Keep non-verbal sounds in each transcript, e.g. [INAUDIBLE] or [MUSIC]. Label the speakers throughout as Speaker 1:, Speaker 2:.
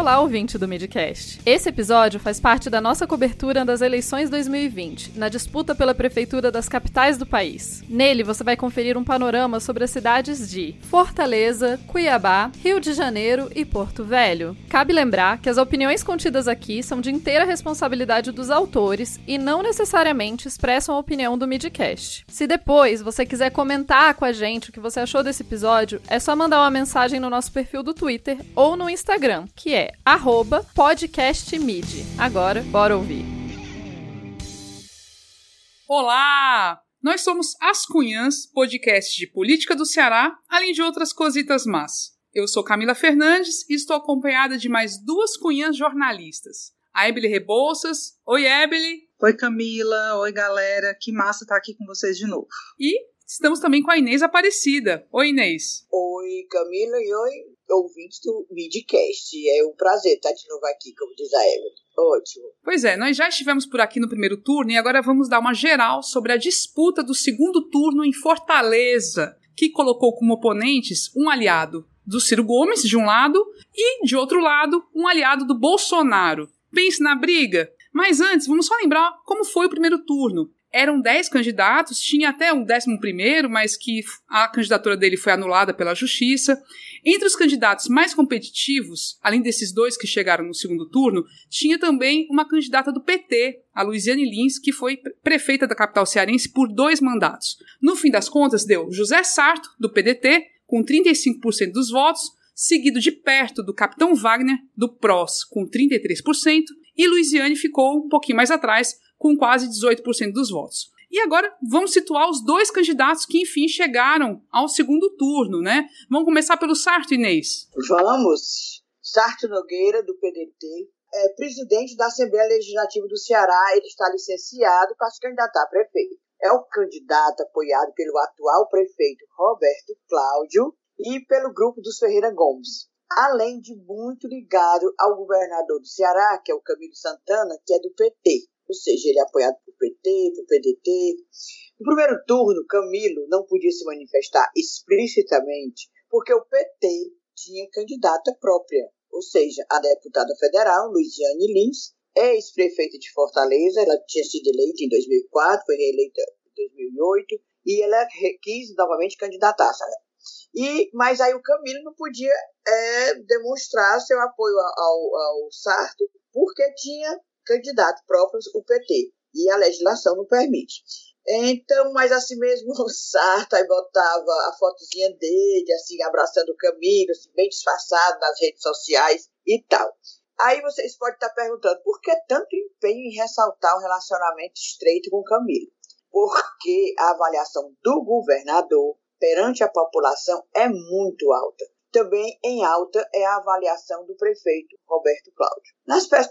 Speaker 1: Olá, ouvinte do Midcast. Esse episódio faz parte da nossa cobertura das eleições 2020, na disputa pela prefeitura das capitais do país. Nele, você vai conferir um panorama sobre as cidades de Fortaleza, Cuiabá, Rio de Janeiro e Porto Velho. Cabe lembrar que as opiniões contidas aqui são de inteira responsabilidade dos autores e não necessariamente expressam a opinião do Midcast. Se depois você quiser comentar com a gente o que você achou desse episódio, é só mandar uma mensagem no nosso perfil do Twitter ou no Instagram, que é podcastmid. Agora, bora ouvir.
Speaker 2: Olá! Nós somos As Cunhãs, podcast de política do Ceará, além de outras cositas más. Eu sou Camila Fernandes e estou acompanhada de mais duas cunhãs jornalistas. A Ebele Rebouças. Oi, Ebele.
Speaker 3: Oi, Camila. Oi, galera. Que massa estar aqui com vocês de novo.
Speaker 2: E estamos também com a Inês Aparecida. Oi, Inês.
Speaker 4: Oi, Camila. E oi, ouvintes do Midcast. É um prazer estar de novo aqui, como diz a Evelyn. Ótimo.
Speaker 2: Pois é, nós já estivemos por aqui no primeiro turno e agora vamos dar uma geral sobre a disputa do segundo turno em Fortaleza, que colocou como oponentes um aliado do Ciro Gomes, de um lado, e, de outro lado, um aliado do Bolsonaro. Pense na briga. Mas antes, vamos só lembrar como foi o primeiro turno eram 10 candidatos, tinha até um décimo primeiro, mas que a candidatura dele foi anulada pela justiça. Entre os candidatos mais competitivos, além desses dois que chegaram no segundo turno, tinha também uma candidata do PT, a Luiziane Lins, que foi prefeita da capital cearense por dois mandatos. No fim das contas, deu José Sarto, do PDT, com 35% dos votos, seguido de perto do capitão Wagner, do PROS, com 33%, e Luiziane ficou um pouquinho mais atrás, com quase 18% dos votos. E agora vamos situar os dois candidatos que enfim chegaram ao segundo turno, né? Vamos começar pelo Sarto, Inês.
Speaker 4: Vamos. Sarto Nogueira, do PDT, é presidente da Assembleia Legislativa do Ceará, ele está licenciado para se candidatar a prefeito. É o candidato apoiado pelo atual prefeito Roberto Cláudio e pelo grupo dos Ferreira Gomes. Além de muito ligado ao governador do Ceará, que é o Camilo Santana, que é do PT ou seja, ele é apoiado por PT, por PDT. No primeiro turno, Camilo não podia se manifestar explicitamente porque o PT tinha candidata própria, ou seja, a deputada federal Luiziane Lins, ex-prefeita de Fortaleza, ela tinha sido eleita em 2004, foi reeleita em 2008, e ela quis novamente candidatar-se. E, mas aí o Camilo não podia é, demonstrar seu apoio ao, ao Sarto, porque tinha candidato próprio, o PT, e a legislação não permite. Então, mas assim mesmo, [LAUGHS] o Sarto aí botava a fotozinha dele, assim, abraçando o Camilo, assim, bem disfarçado nas redes sociais e tal. Aí vocês podem estar perguntando, por que tanto empenho em ressaltar o relacionamento estreito com o Camilo? Porque a avaliação do governador perante a população é muito alta. Também em alta é a avaliação do prefeito Roberto Cláudio.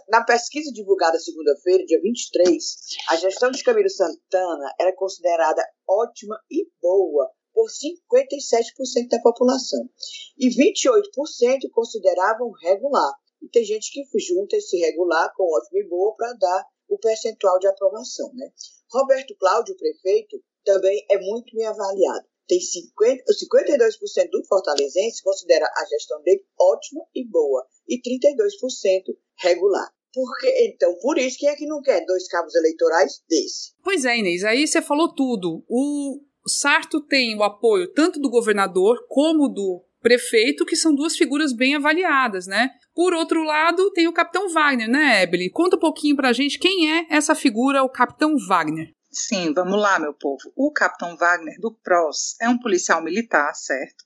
Speaker 4: na pesquisa divulgada segunda-feira, dia 23, a gestão de Camilo Santana era considerada ótima e boa por 57% da população e 28% consideravam regular. E tem gente que junta esse regular com ótimo e boa para dar o percentual de aprovação. Né? Roberto Cláudio, prefeito, também é muito bem avaliado tem 50, 52% do fortalezense considera a gestão dele ótima e boa e 32% regular. Porque, então, por isso, quem é que não quer dois cabos eleitorais desse?
Speaker 2: Pois é, Inês, aí você falou tudo. O Sarto tem o apoio tanto do governador como do prefeito, que são duas figuras bem avaliadas, né? Por outro lado, tem o Capitão Wagner, né, Ebele? Conta um pouquinho pra gente quem é essa figura, o Capitão Wagner.
Speaker 3: Sim, vamos lá, meu povo. O capitão Wagner do PROS é um policial militar, certo?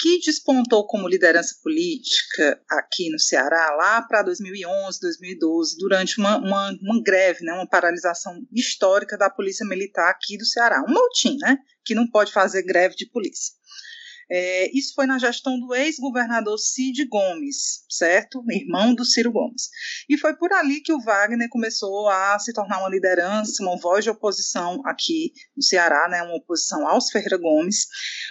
Speaker 3: Que despontou como liderança política aqui no Ceará lá para 2011, 2012, durante uma, uma, uma, greve, né, uma paralisação histórica da polícia militar aqui do Ceará. Um motim, né? Que não pode fazer greve de polícia. É, isso foi na gestão do ex-governador Cid Gomes, certo? Irmão do Ciro Gomes. E foi por ali que o Wagner começou a se tornar uma liderança, uma voz de oposição aqui no Ceará, né? uma oposição aos Ferreira Gomes.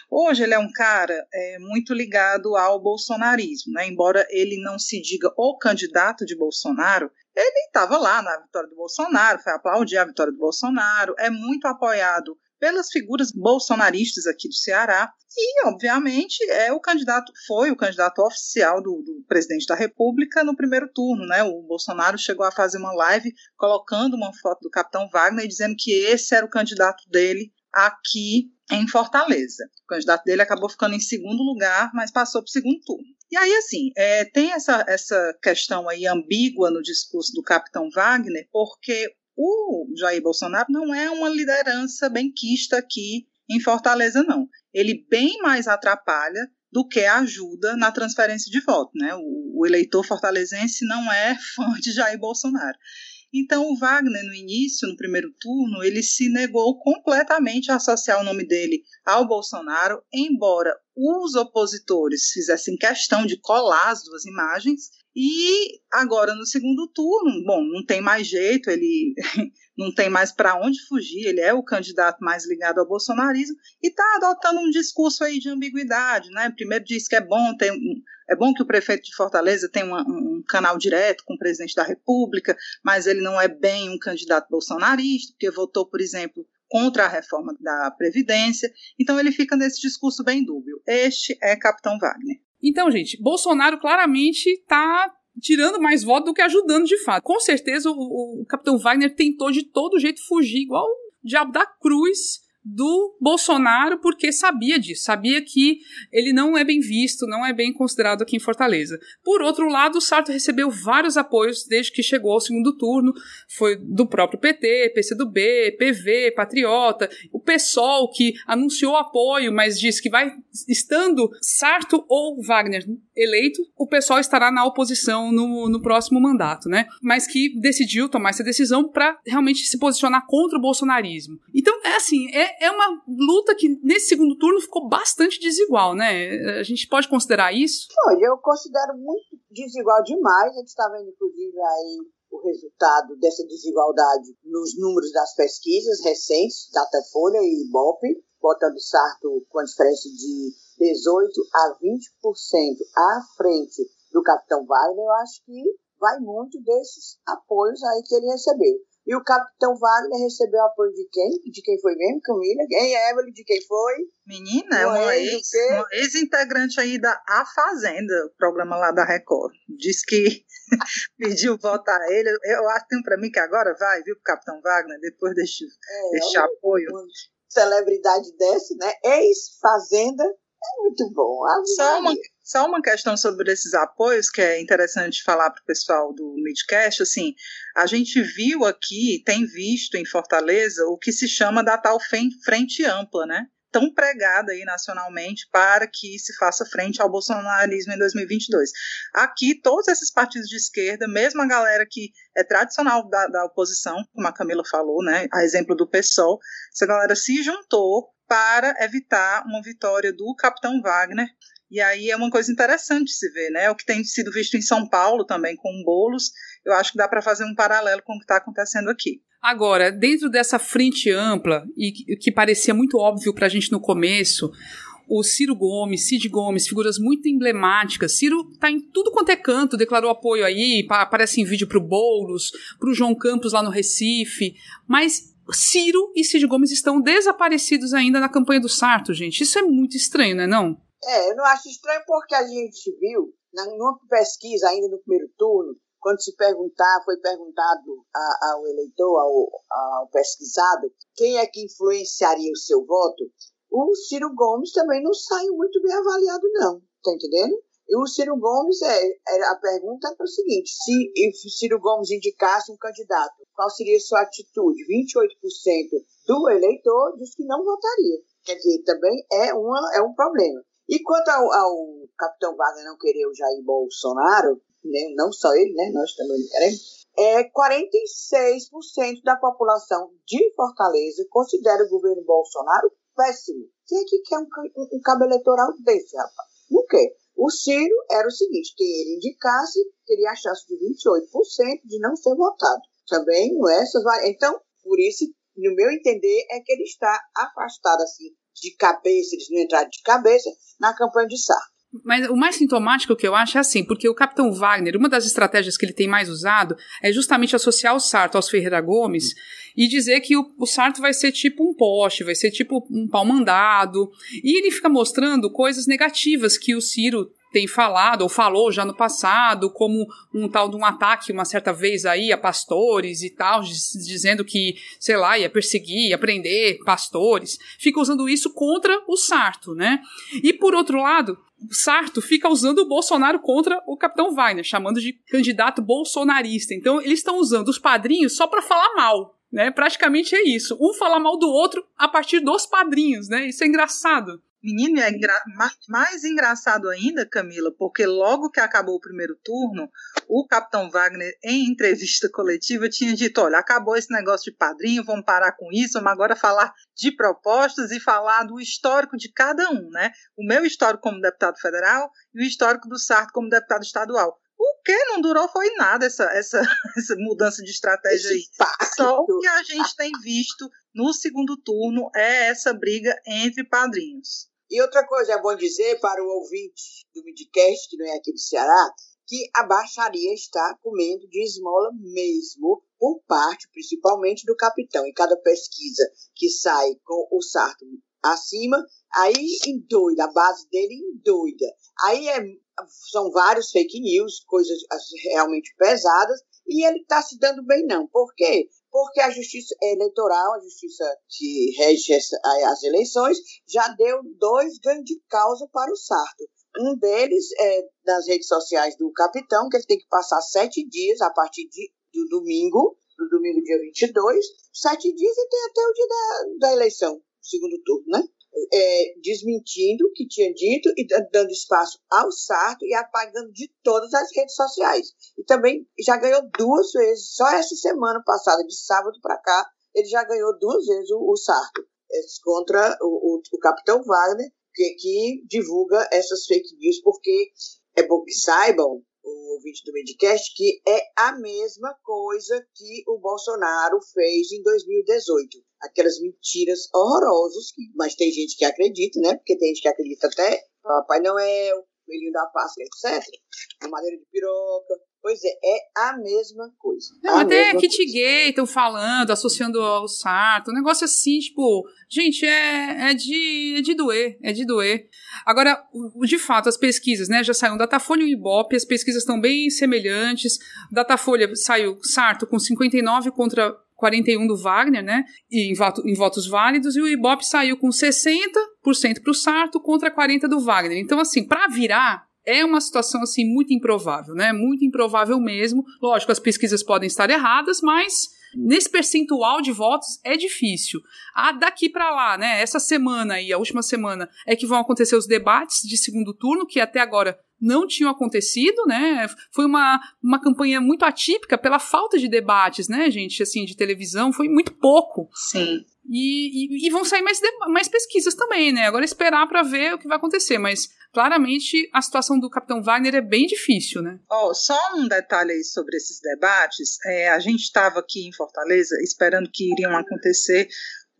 Speaker 3: Hoje ele é um cara é, muito ligado ao bolsonarismo, né? embora ele não se diga o candidato de Bolsonaro, ele estava lá na vitória do Bolsonaro, foi aplaudir a vitória do Bolsonaro, é muito apoiado pelas figuras bolsonaristas aqui do Ceará e, obviamente, é o candidato, foi o candidato oficial do, do, presidente da República no primeiro turno, né? O Bolsonaro chegou a fazer uma live colocando uma foto do Capitão Wagner e dizendo que esse era o candidato dele aqui em Fortaleza. O candidato dele acabou ficando em segundo lugar, mas passou para o segundo turno. E aí, assim, é, tem essa, essa questão aí ambígua no discurso do capitão Wagner, porque o Jair Bolsonaro não é uma liderança benquista aqui em Fortaleza, não. Ele bem mais atrapalha do que ajuda na transferência de voto, né? O, o eleitor fortalezense não é [LAUGHS] fã de Jair Bolsonaro. Então, o Wagner, no início, no primeiro turno, ele se negou completamente a associar o nome dele ao Bolsonaro, embora os opositores fizessem questão de colar as duas imagens. E agora, no segundo turno, bom, não tem mais jeito, ele [LAUGHS] não tem mais para onde fugir, ele é o candidato mais ligado ao bolsonarismo e está adotando um discurso aí de ambiguidade, né? Primeiro diz que é bom ter é bom que o prefeito de Fortaleza tenha um canal direto com o presidente da República, mas ele não é bem um candidato bolsonarista, porque votou, por exemplo, contra a reforma da Previdência. Então ele fica nesse discurso bem dúbio. Este é Capitão Wagner.
Speaker 2: Então, gente, Bolsonaro claramente está tirando mais votos do que ajudando de fato. Com certeza o, o Capitão Wagner tentou de todo jeito fugir, igual o diabo da cruz do Bolsonaro porque sabia disso, sabia que ele não é bem visto, não é bem considerado aqui em Fortaleza. Por outro lado, o Sarto recebeu vários apoios desde que chegou ao segundo turno, foi do próprio PT, PCdoB, PV, Patriota, o PSOL que anunciou apoio, mas disse que vai estando Sarto ou Wagner eleito, o pessoal estará na oposição no, no próximo mandato, né? Mas que decidiu tomar essa decisão para realmente se posicionar contra o bolsonarismo. Então, é assim, é, é uma luta que nesse segundo turno ficou bastante desigual, né? A gente pode considerar isso?
Speaker 4: Olha, eu considero muito desigual demais. A gente está vendo, inclusive, aí o resultado dessa desigualdade nos números das pesquisas recentes, Datafolha e Ibope, botando Sarto com a diferença de 18 a 20% à frente do Capitão Wagner, eu acho que vai muito desses apoios aí que ele recebeu. E o Capitão Wagner recebeu apoio de quem? De quem foi mesmo? Camila? Quem é Evelyn? De quem foi?
Speaker 3: Menina, é uma ex-integrante ex aí da A Fazenda, programa lá da Record. Diz que [LAUGHS] pediu voto a ele. Eu acho que para mim que agora vai, viu, Capitão Wagner, depois deste, é, deste apoio. Uma
Speaker 4: celebridade dessa, né? Ex-Fazenda é muito bom.
Speaker 3: Só uma, só uma questão sobre esses apoios que é interessante falar para o pessoal do Midcast, assim, a gente viu aqui, tem visto em Fortaleza o que se chama da tal frente ampla, né? Tão pregada aí nacionalmente para que se faça frente ao bolsonarismo em 2022. Aqui, todos esses partidos de esquerda, mesmo a galera que é tradicional da, da oposição, como a Camila falou, né? A exemplo do PSOL, essa galera se juntou para evitar uma vitória do capitão Wagner. E aí é uma coisa interessante se ver, né? O que tem sido visto em São Paulo também com bolos, eu acho que dá para fazer um paralelo com o que está acontecendo aqui.
Speaker 2: Agora, dentro dessa frente ampla, e que parecia muito óbvio para a gente no começo, o Ciro Gomes, Cid Gomes, figuras muito emblemáticas. Ciro está em tudo quanto é canto, declarou apoio aí, aparece em vídeo para o Boulos, para o João Campos lá no Recife, mas Ciro e Cid Gomes estão desaparecidos ainda na campanha do Sarto, gente. Isso é muito estranho, não é não?
Speaker 4: É, eu não acho estranho porque a gente viu, numa pesquisa ainda no primeiro turno, quando se perguntar, foi perguntado ao eleitor, ao, ao pesquisado, quem é que influenciaria o seu voto, o Ciro Gomes também não saiu muito bem avaliado, não. Tá entendendo? E o Ciro Gomes, é, a pergunta era o seguinte: se Ciro Gomes indicasse um candidato, qual seria sua atitude? 28% do eleitor diz que não votaria. Quer dizer, também é, uma, é um problema. E quanto ao, ao capitão Wagner não querer o Jair Bolsonaro, né, não só ele, né, nós também queremos, é 46% da população de Fortaleza considera o governo Bolsonaro péssimo. Quem é que quer um, um, um cabo eleitoral desse, rapaz? Não quer. O Ciro era o seguinte: quem ele indicasse teria a chance de 28% de não ser votado. Também não é essas Então, por isso, no meu entender, é que ele está afastado assim de cabeça, eles não entraram de cabeça na campanha de Sarto.
Speaker 2: Mas o mais sintomático que eu acho é assim, porque o Capitão Wagner, uma das estratégias que ele tem mais usado é justamente associar o Sarto aos Ferreira Gomes e dizer que o, o Sarto vai ser tipo um poste, vai ser tipo um pau mandado. E ele fica mostrando coisas negativas que o Ciro tem falado ou falou já no passado, como um tal de um ataque uma certa vez aí a pastores e tal, dizendo que, sei lá, ia perseguir, ia prender pastores. Fica usando isso contra o Sarto, né? E por outro lado, o Sarto fica usando o Bolsonaro contra o Capitão Wagner, chamando de candidato bolsonarista. Então, eles estão usando os padrinhos só para falar mal. Né? Praticamente é isso. Um fala mal do outro a partir dos padrinhos, né? Isso é engraçado.
Speaker 3: Menino, é engra... mais engraçado ainda, Camila, porque logo que acabou o primeiro turno, o capitão Wagner, em entrevista coletiva, tinha dito: olha, acabou esse negócio de padrinho, vamos parar com isso, vamos agora falar de propostas e falar do histórico de cada um, né? O meu histórico como deputado federal e o histórico do Sarto como deputado estadual. O que não durou foi nada essa, essa, [LAUGHS] essa mudança de estratégia aí. Só o que a gente tem visto no segundo turno é essa briga entre padrinhos.
Speaker 4: E outra coisa é bom dizer para o ouvinte do Midcast, que não é aqui do Ceará, que a baixaria está comendo de esmola mesmo, por parte principalmente do capitão. Em cada pesquisa que sai com o Sarto acima, aí endoida, a base dele endoida. Aí é, são vários fake news, coisas realmente pesadas, e ele está se dando bem não. Por quê? Porque a justiça eleitoral, a justiça que rege as eleições, já deu dois ganhos de causa para o Sarto. Um deles é nas redes sociais do capitão, que ele tem que passar sete dias a partir de, do domingo, do domingo dia 22, sete dias e tem até o dia da, da eleição, segundo turno, né? É, desmentindo o que tinha dito e dando espaço ao Sarto e apagando de todas as redes sociais. E também já ganhou duas vezes, só essa semana passada, de sábado para cá, ele já ganhou duas vezes o, o Sarto contra o, o, o Capitão Wagner, que, que divulga essas fake news, porque é bom que saibam o ouvinte do Midcast, que é a mesma coisa que o Bolsonaro fez em 2018. Aquelas mentiras horrorosas, mas tem gente que acredita, né? Porque tem gente que acredita até Papai Noel, Coelhinho da Páscoa, etc. A madeira de piroca. Pois é, é a mesma coisa.
Speaker 2: Não, até kit gay estão falando, associando ao Sarto, um negócio assim, tipo, gente, é, é, de, é de doer, é de doer. Agora, de fato, as pesquisas, né, já saíram Datafolha e o Ibope, as pesquisas estão bem semelhantes. Datafolha saiu Sarto com 59 contra 41 do Wagner, né? E em, voto, em votos válidos, e o Ibope saiu com 60% para o Sarto contra 40% do Wagner. Então, assim, para virar, é uma situação assim muito improvável, né? Muito improvável mesmo. Lógico, as pesquisas podem estar erradas, mas nesse percentual de votos é difícil. Ah, daqui para lá, né? Essa semana e a última semana é que vão acontecer os debates de segundo turno, que até agora não tinham acontecido, né? Foi uma, uma campanha muito atípica pela falta de debates, né, gente? Assim, de televisão, foi muito pouco.
Speaker 3: Sim.
Speaker 2: E, e, e vão sair mais, mais pesquisas também, né? Agora esperar para ver o que vai acontecer, mas claramente a situação do Capitão Wagner é bem difícil, né?
Speaker 3: Oh, só um detalhe aí sobre esses debates. É, a gente estava aqui em Fortaleza esperando que iriam acontecer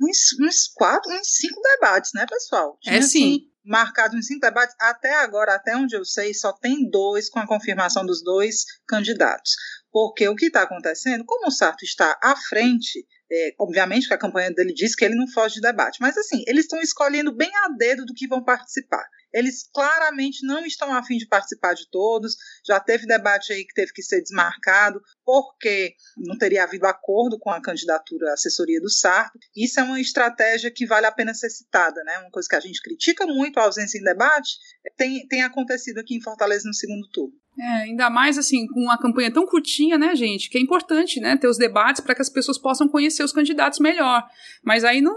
Speaker 3: uns, uns quatro, uns cinco debates, né, pessoal?
Speaker 2: Tinha, é sim. Assim,
Speaker 3: marcado em cinco debates. Até agora, até onde eu sei, só tem dois com a confirmação dos dois candidatos. Porque o que está acontecendo, como o Sarto está à frente, é, obviamente que a campanha dele diz que ele não foge de debate, mas assim, eles estão escolhendo bem a dedo do que vão participar. Eles claramente não estão afim de participar de todos. Já teve debate aí que teve que ser desmarcado, porque não teria havido acordo com a candidatura à assessoria do Sarto. Isso é uma estratégia que vale a pena ser citada, né? Uma coisa que a gente critica muito a ausência em debate tem, tem acontecido aqui em Fortaleza no segundo turno.
Speaker 2: É, ainda mais assim, com uma campanha tão curtinha, né, gente? Que é importante, né? Ter os debates para que as pessoas possam conhecer os candidatos melhor. Mas aí não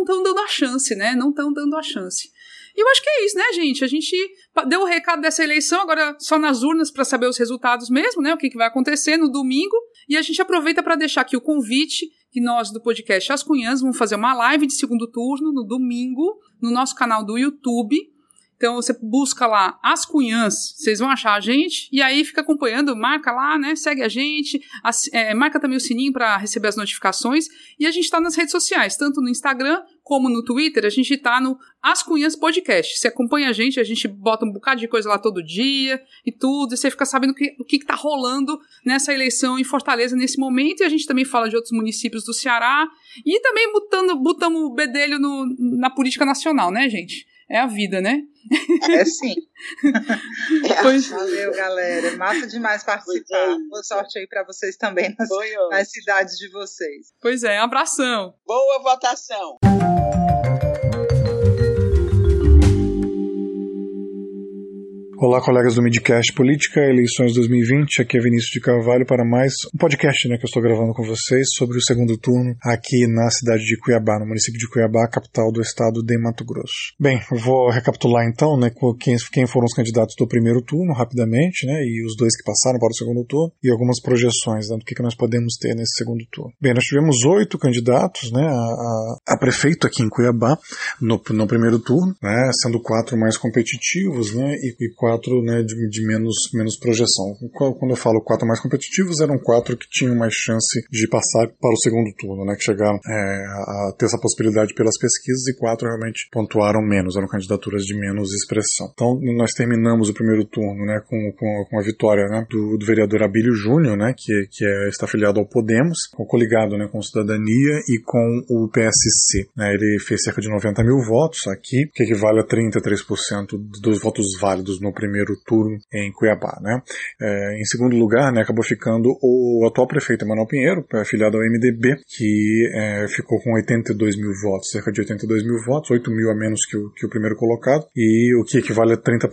Speaker 2: estão dando a chance, né? Não estão dando a chance. E eu acho que é isso, né, gente? A gente deu o recado dessa eleição, agora só nas urnas para saber os resultados mesmo, né? O que, que vai acontecer no domingo. E a gente aproveita para deixar aqui o convite que nós do podcast As Cunhãs vamos fazer uma live de segundo turno no domingo no nosso canal do YouTube. Então você busca lá as Cunhãs, vocês vão achar a gente e aí fica acompanhando, marca lá, né? Segue a gente, é, marca também o sininho para receber as notificações e a gente está nas redes sociais, tanto no Instagram como no Twitter, a gente tá no As Cunhas Podcast. Você acompanha a gente, a gente bota um bocado de coisa lá todo dia e tudo, e você fica sabendo que, o que, que tá rolando nessa eleição em Fortaleza nesse momento, e a gente também fala de outros municípios do Ceará, e também botando, botamos o bedelho no, na política nacional, né, gente? É a vida, né?
Speaker 3: É sim. [LAUGHS] pois... Valeu, galera. Massa demais participar. É Boa sorte aí para vocês também nas, nas cidades de vocês.
Speaker 2: Pois é, abração.
Speaker 4: Boa votação.
Speaker 5: Olá, colegas do Midcast Política, eleições 2020. Aqui é Vinícius de Carvalho para mais um podcast né, que eu estou gravando com vocês sobre o segundo turno aqui na cidade de Cuiabá, no município de Cuiabá, capital do estado de Mato Grosso. Bem, vou recapitular então né, quem, quem foram os candidatos do primeiro turno, rapidamente, né, e os dois que passaram para o segundo turno, e algumas projeções né, do que, que nós podemos ter nesse segundo turno. Bem, nós tivemos oito candidatos né, a, a, a prefeito aqui em Cuiabá no, no primeiro turno, né, sendo quatro mais competitivos né, e, e quatro quatro né, de, de, menos, menos projeção. Quando eu falo quatro mais competitivos, eram quatro que tinham mais chance de passar para o segundo turno, né, que chegaram é, a ter essa possibilidade pelas pesquisas e quatro realmente pontuaram menos, eram candidaturas de menos expressão. Então nós terminamos o primeiro turno né, com, com, com a vitória né, do, do, vereador Abílio Júnior, né, que, que é, está afiliado ao Podemos, coligado né, com Cidadania e com o PSC. Né, ele fez cerca de 90 mil votos aqui, que equivale a 33% dos votos válidos no primeiro turno em Cuiabá. Né? É, em segundo lugar, né, acabou ficando o atual prefeito Emanuel Pinheiro, afiliado ao MDB, que é, ficou com 82 mil votos, cerca de 82 mil votos, 8 mil a menos que o, que o primeiro colocado, e o que equivale a 30%.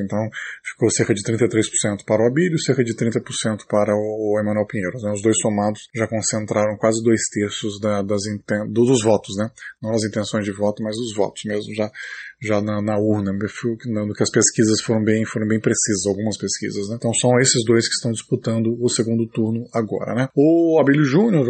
Speaker 5: Então, ficou cerca de 33% para o Abílio, cerca de 30% para o, Emanuel Pinheiro. Né? Os dois somados já concentraram quase dois terços da, das dos votos, né? não as intenções de voto, mas os votos mesmo, já já na, na urna, no que as pesquisas foram bem, foram bem precisas, algumas pesquisas, né? Então são esses dois que estão disputando o segundo turno agora, né? O Abílio Júnior,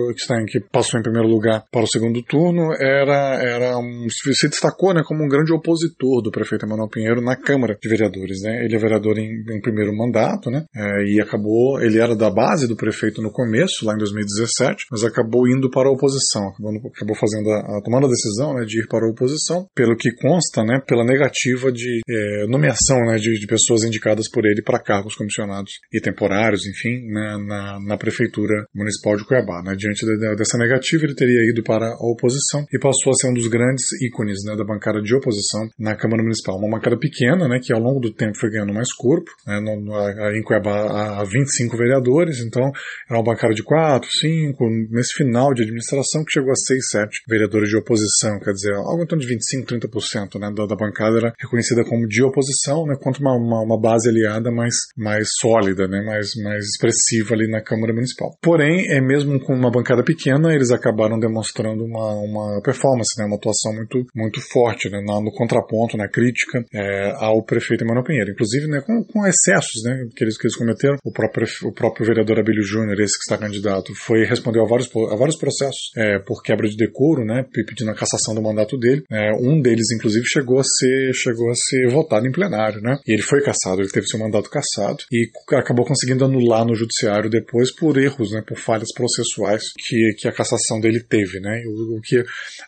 Speaker 5: que, passou em primeiro lugar para o segundo turno, era, era um, se destacou né, como um grande opositor do prefeito Emanuel Pinheiro na Câmara de Vereadores, né? Ele é vereador em, em primeiro mandato, né? É, e acabou, ele era da base do prefeito no começo, lá em 2017, mas acabou indo para a oposição, acabou, acabou fazendo a, a, tomando a decisão, né, de ir para a oposição, pelo que consta, né, pela negativa de é, nomeação né, de, de, pessoas indicadas por ele para cargos comissionados e temporários, enfim, na, na, na Prefeitura Municipal de Cuiabá. Né. Diante de, dessa negativa, ele teria ido para a oposição e passou a ser um dos grandes ícones né, da bancada de oposição na Câmara Municipal. Uma bancada pequena, né, que ao longo do tempo foi ganhando mais corpo. Né, no, no, em Cuiabá há 25 vereadores, então era uma bancada de 4, 5, nesse final de administração que chegou a 6, 7 vereadores de oposição, quer dizer, algo em torno de 25, 30% né, da, da bancada era reconhecida como de oposição, né, quanto uma, uma, uma, base aliada mais, mais sólida, né, mais, mais expressiva ali na Câmara Municipal. Porém, é mesmo com uma bancada pequena, eles acabaram demonstrando uma, uma performance, né, uma atuação muito, muito forte né, no contraponto, na crítica é, ao prefeito Emanuel Pinheiro. Inclusive né, com, com excessos né, que, eles, que eles cometeram. O próprio, o próprio vereador Abílio Júnior, esse que está candidato, foi respondeu a vários, a vários processos é, por quebra de decoro, né, pedindo a cassação do mandato dele. É, um deles, inclusive, chegou a ser, chegou a ser votado em plenário, né? E ele foi cassado, ele teve seu mandato cassado e acabou conseguindo anular no judiciário depois por erros, né? Por falhas processuais que, que a cassação dele teve, né? O, o que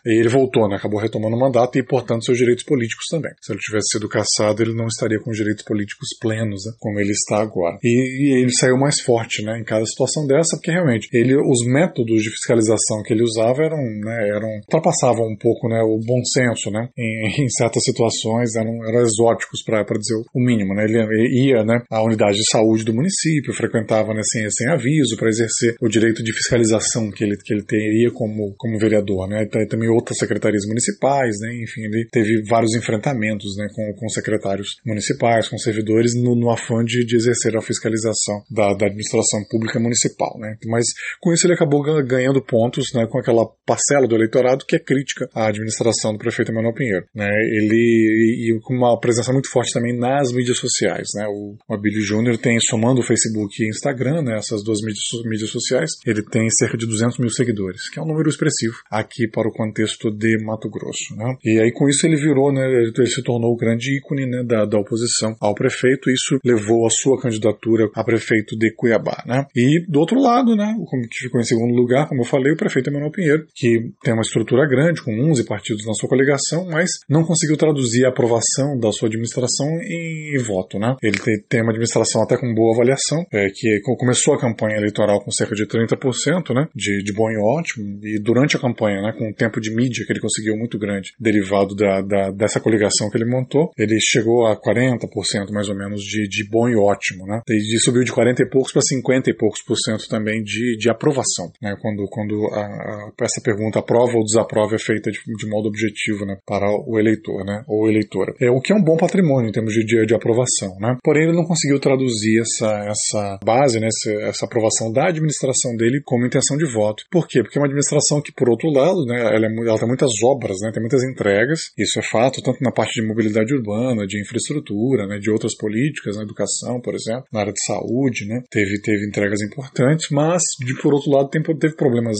Speaker 5: ele voltou, né? Acabou retomando o mandato e, portanto, seus direitos políticos também. Se ele tivesse sido cassado, ele não estaria com direitos políticos plenos, né? Como ele está agora. E, e ele saiu mais forte, né? Em cada situação dessa, porque realmente ele, os métodos de fiscalização que ele usava eram, né? Eram ultrapassavam um pouco, né? O bom senso, né? Em, em certas situações eram, eram exóticos para dizer o mínimo, né? Ele ia, né, à unidade de saúde do município, frequentava, né, sem, sem aviso para exercer o direito de fiscalização que ele, que ele teria como, como vereador, né? E também outras secretarias municipais, né? Enfim, ele teve vários enfrentamentos, né, com, com secretários municipais, com servidores no, no afã de, de exercer a fiscalização da, da administração pública municipal, né? Mas com isso ele acabou ganhando pontos, né, com aquela parcela do eleitorado que é crítica à administração do prefeito Manuel Pinheiro, né? Ele ele e, com uma presença muito forte também nas mídias sociais, né? O, o Abílio Júnior tem, somando o Facebook e Instagram, né, essas duas mídias, mídias sociais, ele tem cerca de 200 mil seguidores, que é um número expressivo aqui para o contexto de Mato Grosso, né? E aí com isso ele virou, né, ele se tornou o grande ícone, né, da, da oposição ao prefeito, isso levou a sua candidatura a prefeito de Cuiabá, né? E do outro lado, né, como que ficou em segundo lugar, como eu falei, o prefeito Emanuel Pinheiro, que tem uma estrutura grande, com 11 partidos na sua coligação, mas não conseguiu traduzir a aprovação da sua administração em voto, né? Ele tem, uma administração até com boa avaliação, é, que começou a campanha eleitoral com cerca de 30%, né, de, de bom e ótimo, e durante a campanha, né, com o tempo de mídia que ele conseguiu muito grande, derivado da, da dessa coligação que ele montou, ele chegou a 40% mais ou menos de, de bom e ótimo, né, e subiu de 40 e poucos para 50 e poucos por cento também de, de aprovação, né, quando, quando a, a, essa pergunta aprova ou desaprova é feita de, de modo objetivo, né, para o eleitor, né, ou eleitora. É o que é um bom patrimônio em termos de, de, de aprovação, né, porém ele não conseguiu traduzir essa, essa base, né, essa, essa aprovação da administração dele como intenção de voto. Por quê? Porque é uma administração que, por outro lado, né, ela, é, ela tem muitas obras, né, tem muitas entregas, isso é fato, tanto na parte de mobilidade urbana, de infraestrutura, né, de outras políticas, na educação, por exemplo, na área de saúde, né, teve, teve entregas importantes, mas, de, por outro lado, tem, teve problemas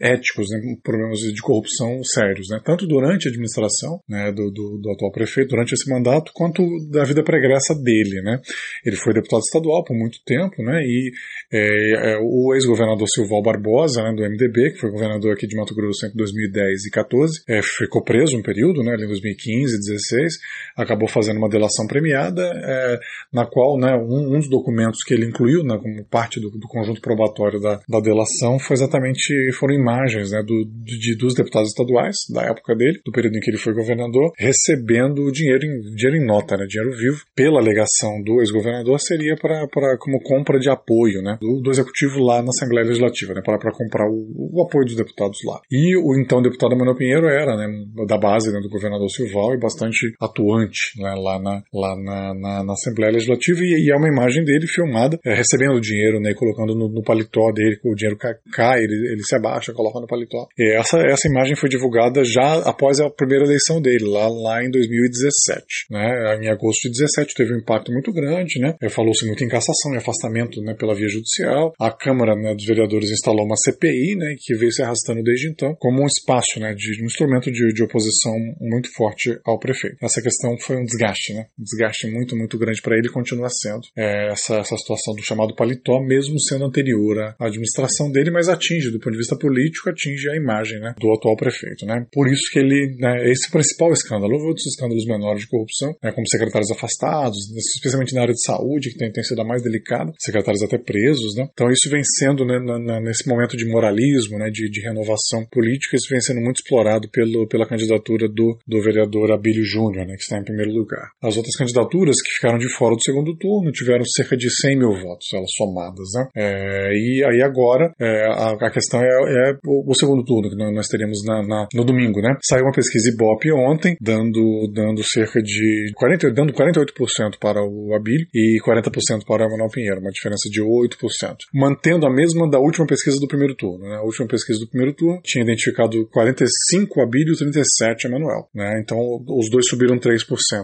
Speaker 5: éticos, né, problemas de corrupção sérios, né, tanto durante a administração né, do, do, do atual prefeito, durante esse mandato, quanto da vida pregressa dele. Né. Ele foi deputado estadual por muito tempo, né, e é, é, o ex-governador Silval Barbosa, né, do MDB, que foi governador aqui de Mato Grosso entre 2010 e 14, é, ficou preso um período, né, em 2015 e 16, acabou fazendo uma delação premiada, é, na qual né, um, um, dos documentos que ele incluiu né, como parte do, do conjunto probatório da, da, delação foi exatamente foram imagens né, do, de, dos deputados estaduais da época dele, do período em que ele foi governador, recebendo dinheiro em, dinheiro em nota, né, dinheiro vivo, pela alegação do ex-governador, seria para como compra de apoio, né, do, do executivo lá na Assembleia Legislativa, né, para, comprar o, o, apoio dos deputados lá. E o então deputado Manuel Pinheiro era né, da base né, do governador Silval e bastante atuante né, lá, na, lá na, na, na, Assembleia Legislativa. E, e é uma imagem dele filmada é, recebendo o dinheiro né, e colocando no, no, paletó dele, o dinheiro cai, ele, ele se abaixa, coloca no paletó. E essa, essa imagem foi divulgada já após a primeira eleição dele, lá, lá em 2017. Né, em agosto de 2017 teve um impacto muito grande, né, falou-se muito em cassação e afastamento né, pela via judicial, a Câmara né, dos Vereadores instalou uma CPI, né, que veio se arrastando desde então, como um espaço, né, de um instrumento de, de oposição muito forte ao prefeito. Essa questão foi um desgaste, né, um desgaste muito, muito grande para ele e continua sendo é, essa, essa situação do chamado paletó, mesmo sendo anterior à administração dele, mas atinge, do ponto de vista político, atinge a imagem né, do atual prefeito. Né. Por isso que ele, né, esse é o principal escândalo. Houve outros escândalos menores de corrupção, né, como secretários afastados, especialmente na área de saúde, que tem, tem sido a mais delicada, secretários até presos, né, então isso vem sendo, né, na, na, nesse momento de moralismo, né, de, de, renovação política, isso vem sendo muito explorado pelo, pela candidatura do, do vereador Abílio Júnior, né, que está em primeiro lugar. As outras candidaturas que ficaram de fora do segundo turno tiveram cerca de 100 mil votos, elas somadas. Né? É, e aí agora é, a, a, questão é, é o, o, segundo turno que nós teremos na, na, no domingo. Né? Saiu uma pesquisa Ibope ontem, dando, dando cerca de 40, dando 48% para o Abílio e 40% para o Emanuel Pinheiro, uma diferença de 8% mantendo a mesma da última pesquisa do primeiro turno. Né? A última pesquisa do primeiro turno tinha identificado 45 Abílio e 37 Emanuel. Né? Então os dois subiram 3%.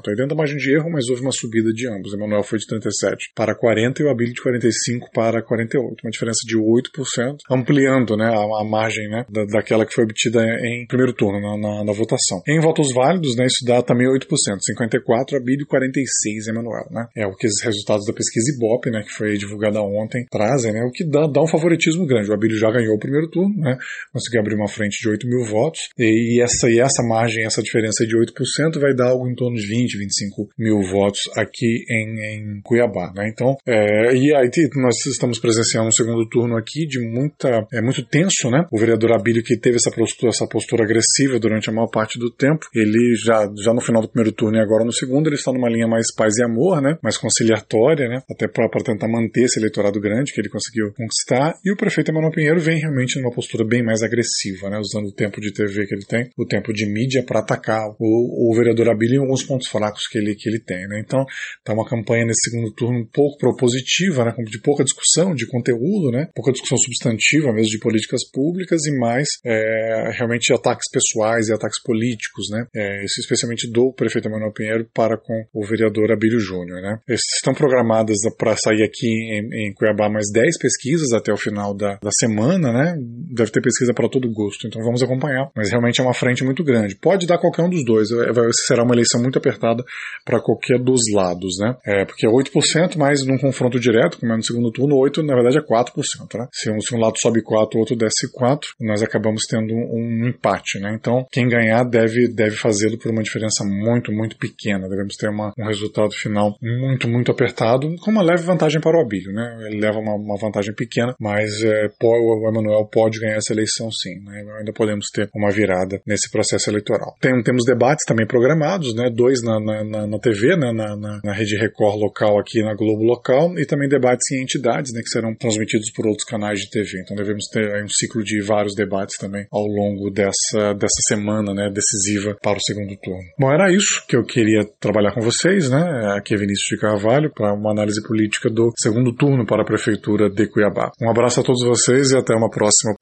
Speaker 5: Aí dentro da margem de erro, mas houve uma subida de ambos. Emanuel foi de 37 para 40 e o Abílio de 45 para 48. Uma diferença de 8%, ampliando né, a, a margem né, da, daquela que foi obtida em primeiro turno, na, na, na, votação. Em votos válidos, né, isso dá também 8%. 54 Abílio, 46 Emanuel. Né? É o que os resultados da pesquisa Ibope, né, que foi divulgada ontem, trazem né, o que dá, dá um favoritismo grande. O Abílio já ganhou o primeiro turno, né? conseguiu abrir uma frente de 8 mil votos, e essa, e essa margem, essa diferença de 8% vai dar algo em torno de 20, 25 mil votos aqui em, em Cuiabá. Né? Então, é, e aí nós estamos presenciando um segundo turno aqui de muita, é muito tenso, né? O vereador Abílio que teve essa postura, essa postura agressiva durante a maior parte do tempo, ele já, já no final do primeiro turno e agora no segundo, ele está numa linha mais paz e amor, né? Mais conciliatória, né? Até para tentar manter esse eleitorado grande que ele conseguiu conseguiu conquistar, e o prefeito Emanuel Pinheiro vem realmente numa postura bem mais agressiva, né, usando o tempo de TV que ele tem, o tempo de mídia para atacar o, o vereador Abílio em alguns pontos fracos que ele, que ele tem. Né. Então, tá uma campanha nesse segundo turno um pouco propositiva, né, de pouca discussão, de conteúdo, né, pouca discussão substantiva mesmo de políticas públicas e mais é, realmente ataques pessoais e ataques políticos, né, é, especialmente do prefeito Emanuel Pinheiro para com o vereador Abílio Júnior. Né? Estão programadas para sair aqui em, em, Cuiabá mais 10 pesquisas até o final da, da semana, né? Deve ter pesquisa para todo gosto, então vamos acompanhar. Mas realmente é uma frente muito grande. Pode dar qualquer um dos dois, é, será uma eleição muito apertada para qualquer dos lados, né? É, porque é 8%, mas num confronto direto, como é no segundo turno, 8% na verdade é 4%, né? Se um, se um lado sobe 4, o outro desce 4, nós acabamos tendo um, empate, né? Então, quem ganhar deve, deve fazê-lo por uma diferença muito, muito pequena. Devemos ter uma, um resultado final muito, muito apertado, com uma leve vantagem para o Abílio, né? Ele leva uma, uma vantagem pequena, mas é, o Emanuel pode ganhar essa eleição sim, né? Ainda podemos ter uma virada nesse processo eleitoral. Tem, temos debates também programados, né? Dois na, na, na, na TV, né? na, na, na Rede Record local aqui na Globo local, e também debates em entidades, né? Que serão transmitidos por outros canais de TV. Então devemos ter aí, um ciclo de vários debates também ao longo dessa, dessa semana, né? Decisiva para o segundo turno. Bom, era isso que eu queria trabalhar com vocês, né? Aqui é Vinícius de Carvalho para uma análise política do segundo turno para a Prefeitura de Cuiabá. Um abraço a todos vocês e até uma próxima.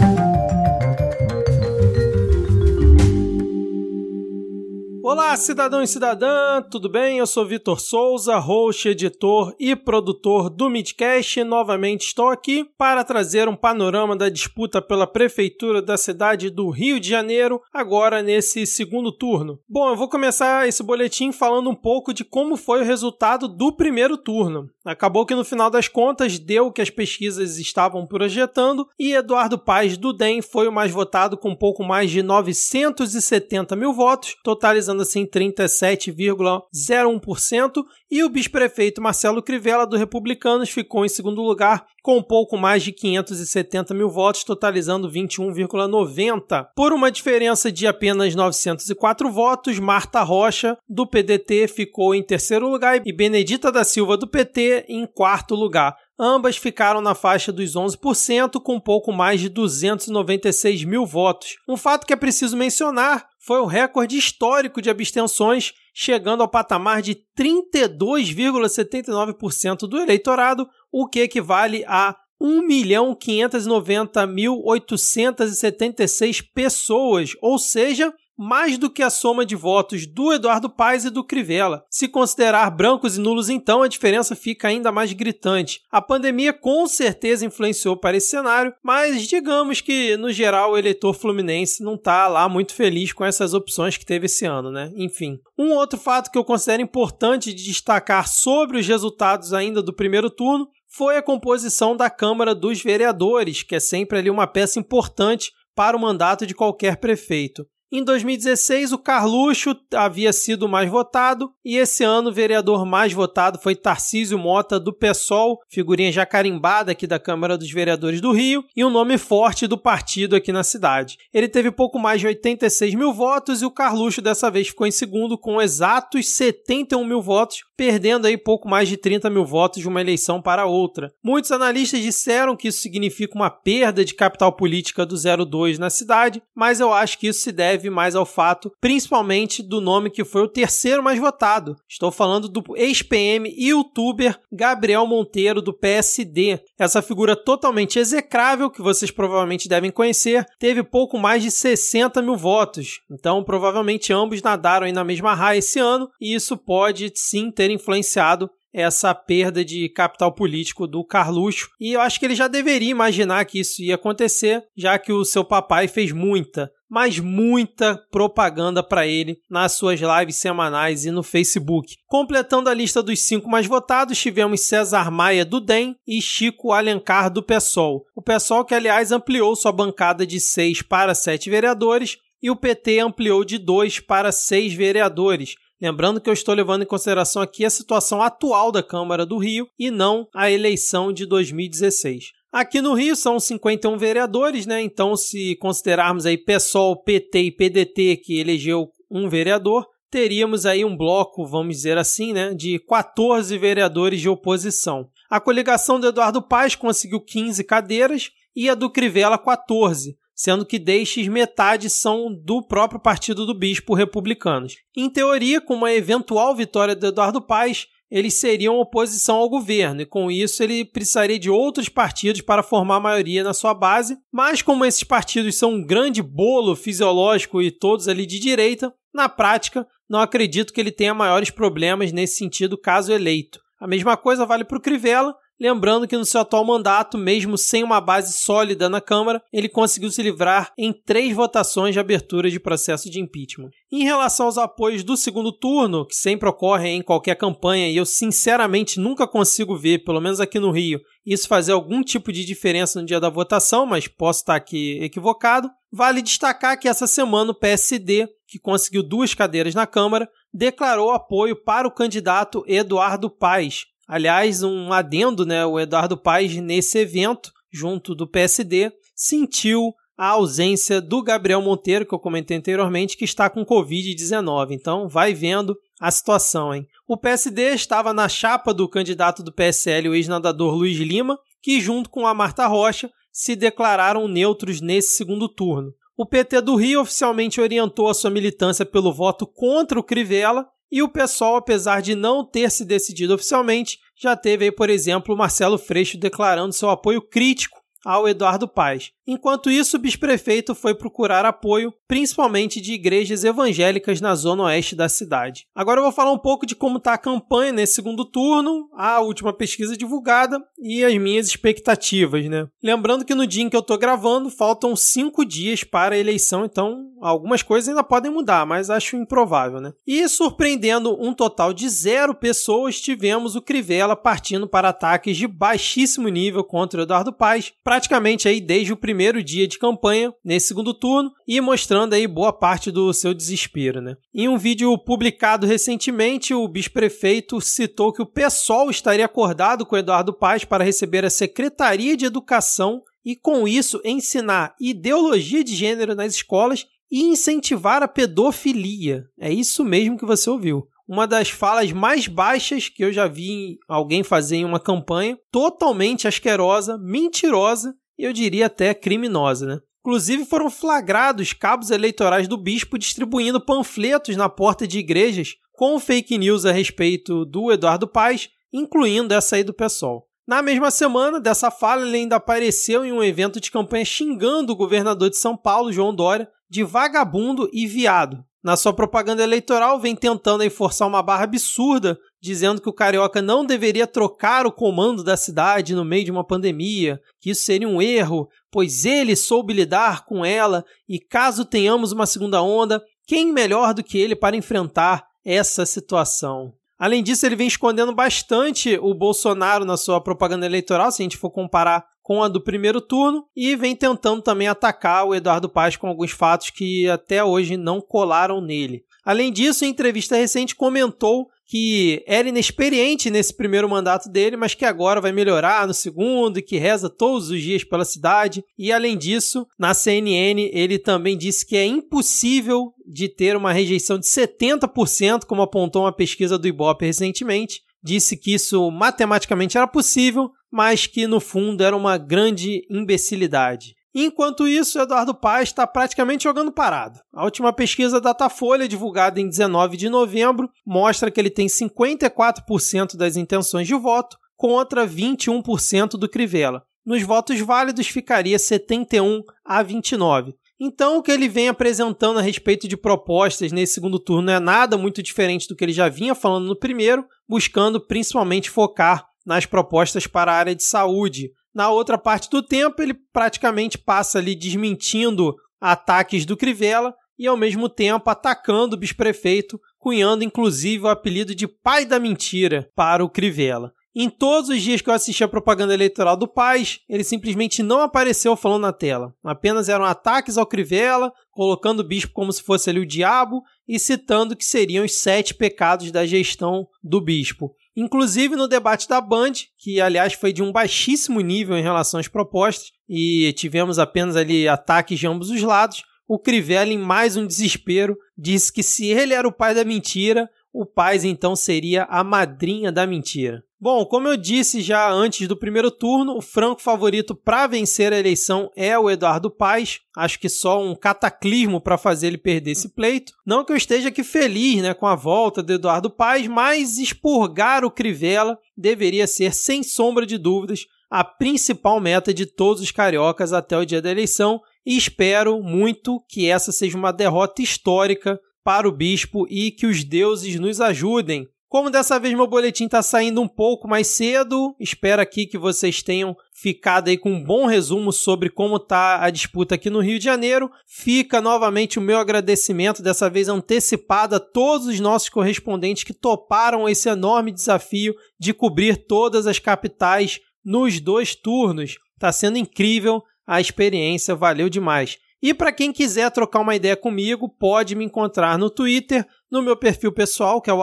Speaker 6: Olá, cidadão e cidadã, tudo bem? Eu sou Vitor Souza, host, editor e produtor do Midcast. E novamente estou aqui para trazer um panorama da disputa pela prefeitura da cidade do Rio de Janeiro, agora nesse segundo turno. Bom, eu vou começar esse boletim falando um pouco de como foi o resultado do primeiro turno. Acabou que no final das contas deu o que as pesquisas estavam projetando e Eduardo Paes do DEM foi o mais votado com pouco mais de 970 mil votos, totalizando assim 37,01%, e o vice-prefeito Marcelo Crivella do Republicanos ficou em segundo lugar com um pouco mais de 570 mil votos, totalizando 21,90%. Por uma diferença de apenas 904 votos, Marta Rocha do PDT ficou em terceiro lugar e Benedita da Silva do PT em quarto lugar. Ambas ficaram na faixa dos 11%, com pouco mais de 296 mil votos. Um fato que é preciso mencionar foi o recorde histórico de abstenções, chegando ao patamar de 32,79% do eleitorado, o que equivale a 1.590.876 pessoas, ou seja, mais do que a soma de votos do Eduardo Paes e do Crivella. Se considerar brancos e nulos, então a diferença fica ainda mais gritante. A pandemia com certeza influenciou para esse cenário, mas digamos que no geral o eleitor fluminense não está lá muito feliz com essas opções que teve esse ano, né? Enfim. Um outro fato que eu considero importante de destacar sobre os resultados ainda do primeiro turno foi a composição da Câmara dos Vereadores, que é sempre ali uma peça importante para o mandato de qualquer prefeito. Em 2016, o Carluxo havia sido mais votado e esse ano o vereador mais votado foi Tarcísio Mota do PSOL, figurinha já carimbada aqui da Câmara dos Vereadores do Rio e um nome forte do partido aqui na cidade. Ele teve pouco mais de 86 mil votos e o Carluxo dessa vez ficou em segundo com exatos 71 mil votos, perdendo aí pouco mais de 30 mil votos de uma eleição para outra. Muitos analistas disseram que isso significa uma perda de capital política do 02 na cidade, mas eu acho que isso se deve deve mais ao fato, principalmente do nome que foi o terceiro mais votado. Estou falando do ex-PM e youtuber Gabriel Monteiro, do PSD. Essa figura totalmente execrável, que vocês provavelmente devem conhecer, teve pouco mais de 60 mil votos. Então, provavelmente ambos nadaram aí na mesma raia esse ano, e isso pode sim ter influenciado essa perda de capital político do Carluxo. E eu acho que ele já deveria imaginar que isso ia acontecer, já que o seu papai fez muita, mas muita propaganda para ele nas suas lives semanais e no Facebook. Completando a lista dos cinco mais votados, tivemos César Maia do DEM e Chico Alencar do PSOL. O PSOL que, aliás, ampliou sua bancada de seis para sete vereadores e o PT ampliou de dois para seis vereadores. Lembrando que eu estou levando em consideração aqui a situação atual da Câmara do Rio e não a eleição de 2016. Aqui no Rio são 51 vereadores, né? Então, se considerarmos aí PSOL, PT e PDT que elegeu um vereador, teríamos aí um bloco, vamos dizer assim, né, de 14 vereadores de oposição. A coligação do Eduardo Paes conseguiu 15 cadeiras e a do Crivella 14, sendo que destes metade são do próprio partido do bispo republicanos. Em teoria, com uma eventual vitória do Eduardo Paes, eles seriam oposição ao governo, e com isso ele precisaria de outros partidos para formar maioria na sua base, mas como esses partidos são um grande bolo fisiológico e todos ali de direita, na prática, não acredito que ele tenha maiores problemas nesse sentido caso eleito. A mesma coisa vale para o Crivella, Lembrando que no seu atual mandato, mesmo sem uma base sólida na Câmara, ele conseguiu se livrar em três votações de abertura de processo de impeachment. Em relação aos apoios do segundo turno, que sempre ocorrem em qualquer campanha, e eu sinceramente nunca consigo ver, pelo menos aqui no Rio, isso fazer algum tipo de diferença no dia da votação, mas posso estar aqui equivocado. Vale destacar que essa semana o PSD, que conseguiu duas cadeiras na Câmara, declarou apoio para o candidato Eduardo Paes, Aliás, um adendo, né? O Eduardo Paes, nesse evento, junto do PSD, sentiu a ausência do Gabriel Monteiro, que eu comentei anteriormente, que está com Covid-19. Então, vai vendo a situação, hein? O PSD estava na chapa do candidato do PSL, o ex-nadador Luiz Lima, que, junto com a Marta Rocha, se declararam neutros nesse segundo turno. O PT do Rio oficialmente orientou a sua militância pelo voto contra o Crivella e o pessoal, apesar de não ter se decidido oficialmente, já teve aí, por exemplo, Marcelo Freixo declarando seu apoio crítico ao Eduardo Paes. Enquanto isso, o vice-prefeito foi procurar apoio, principalmente de igrejas evangélicas na zona oeste da cidade. Agora eu vou falar um pouco de como está a campanha nesse segundo turno, a última pesquisa divulgada e as minhas expectativas, né? Lembrando que no dia em que eu estou gravando, faltam cinco dias para a eleição, então algumas coisas ainda podem mudar, mas acho improvável, né? E surpreendendo um total de zero pessoas, tivemos o Crivella partindo para ataques de baixíssimo nível contra o Eduardo Paes, praticamente aí desde o primeiro dia de campanha nesse segundo turno e mostrando aí boa parte do seu desespero, né? Em um vídeo publicado recentemente, o vice-prefeito citou que o PSOL estaria acordado com Eduardo Paes para receber a Secretaria de Educação e com isso ensinar ideologia de gênero nas escolas e incentivar a pedofilia. É isso mesmo que você ouviu uma das falas mais baixas que eu já vi alguém fazer em uma campanha, totalmente asquerosa, mentirosa e eu diria até criminosa, né? Inclusive foram flagrados cabos eleitorais do bispo distribuindo panfletos na porta de igrejas com fake news a respeito do Eduardo Paes, incluindo essa aí do PSOL. Na mesma semana dessa fala, ele ainda apareceu em um evento de campanha xingando o governador de São Paulo, João Dória, de vagabundo e viado. Na sua propaganda eleitoral, vem tentando forçar uma barra absurda dizendo que o Carioca não deveria trocar o comando da cidade no meio de uma pandemia, que isso seria um erro, pois ele soube lidar com ela e caso tenhamos uma segunda onda, quem melhor do que ele para enfrentar essa situação? Além disso, ele vem escondendo bastante o Bolsonaro na sua propaganda eleitoral, se a gente for comparar com a do primeiro turno, e vem tentando também atacar o Eduardo Paz com alguns fatos que até hoje não colaram nele. Além disso, em entrevista recente comentou que era inexperiente nesse primeiro mandato dele, mas que agora vai melhorar no segundo e que reza todos os dias pela cidade. E além disso, na CNN ele também disse que é impossível de ter uma rejeição de 70%, como apontou uma pesquisa do Ibope recentemente. Disse que isso matematicamente era possível, mas que no fundo era uma grande imbecilidade. Enquanto isso, Eduardo Paz está praticamente jogando parado. A última pesquisa Datafolha, divulgada em 19 de novembro, mostra que ele tem 54% das intenções de voto contra 21% do Crivella. Nos votos válidos ficaria 71 a 29. Então, o que ele vem apresentando a respeito de propostas nesse segundo turno é nada muito diferente do que ele já vinha falando no primeiro, buscando principalmente focar nas propostas para a área de saúde, na outra parte do tempo, ele praticamente passa ali desmentindo ataques do Crivella e ao mesmo tempo atacando o bisprefeito, cunhando inclusive o apelido de pai da mentira para o Crivella. Em todos os dias que eu assisti a propaganda eleitoral do Paz, ele simplesmente não apareceu falando na tela. Apenas eram ataques ao Crivella, colocando o bispo como se fosse ali o diabo e citando que seriam os sete pecados da gestão do bispo. Inclusive no debate da Band, que aliás foi de um baixíssimo nível em relação às propostas, e tivemos apenas ali ataques de ambos os lados, o Crivella, em mais um desespero, disse que se ele era o pai da mentira, o Paz então seria a madrinha da mentira. Bom, como eu disse já antes do primeiro turno, o franco favorito para vencer a eleição é o Eduardo Paes. Acho que só um cataclismo para fazer ele perder esse pleito. Não que eu esteja aqui feliz né, com a volta do Eduardo Paes, mas expurgar o Crivella deveria ser, sem sombra de dúvidas, a principal meta de todos os cariocas até o dia da eleição. E espero muito que essa seja uma derrota histórica para o bispo e que os deuses nos ajudem. Como dessa vez meu boletim está saindo um pouco mais cedo, espero aqui que vocês tenham ficado aí com um bom resumo sobre como está a disputa aqui no Rio de Janeiro. Fica novamente o meu agradecimento, dessa vez antecipado a todos os nossos correspondentes que toparam esse enorme desafio de cobrir todas as capitais nos dois turnos. Está sendo incrível a experiência, valeu demais. E para quem quiser trocar uma ideia comigo, pode me encontrar no Twitter, no meu perfil pessoal, que é o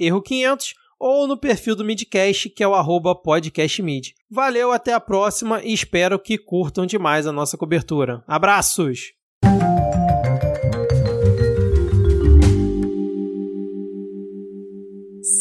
Speaker 6: erro500, ou no perfil do Midcast, que é o podcastmid. Valeu, até a próxima e espero que curtam demais a nossa cobertura. Abraços!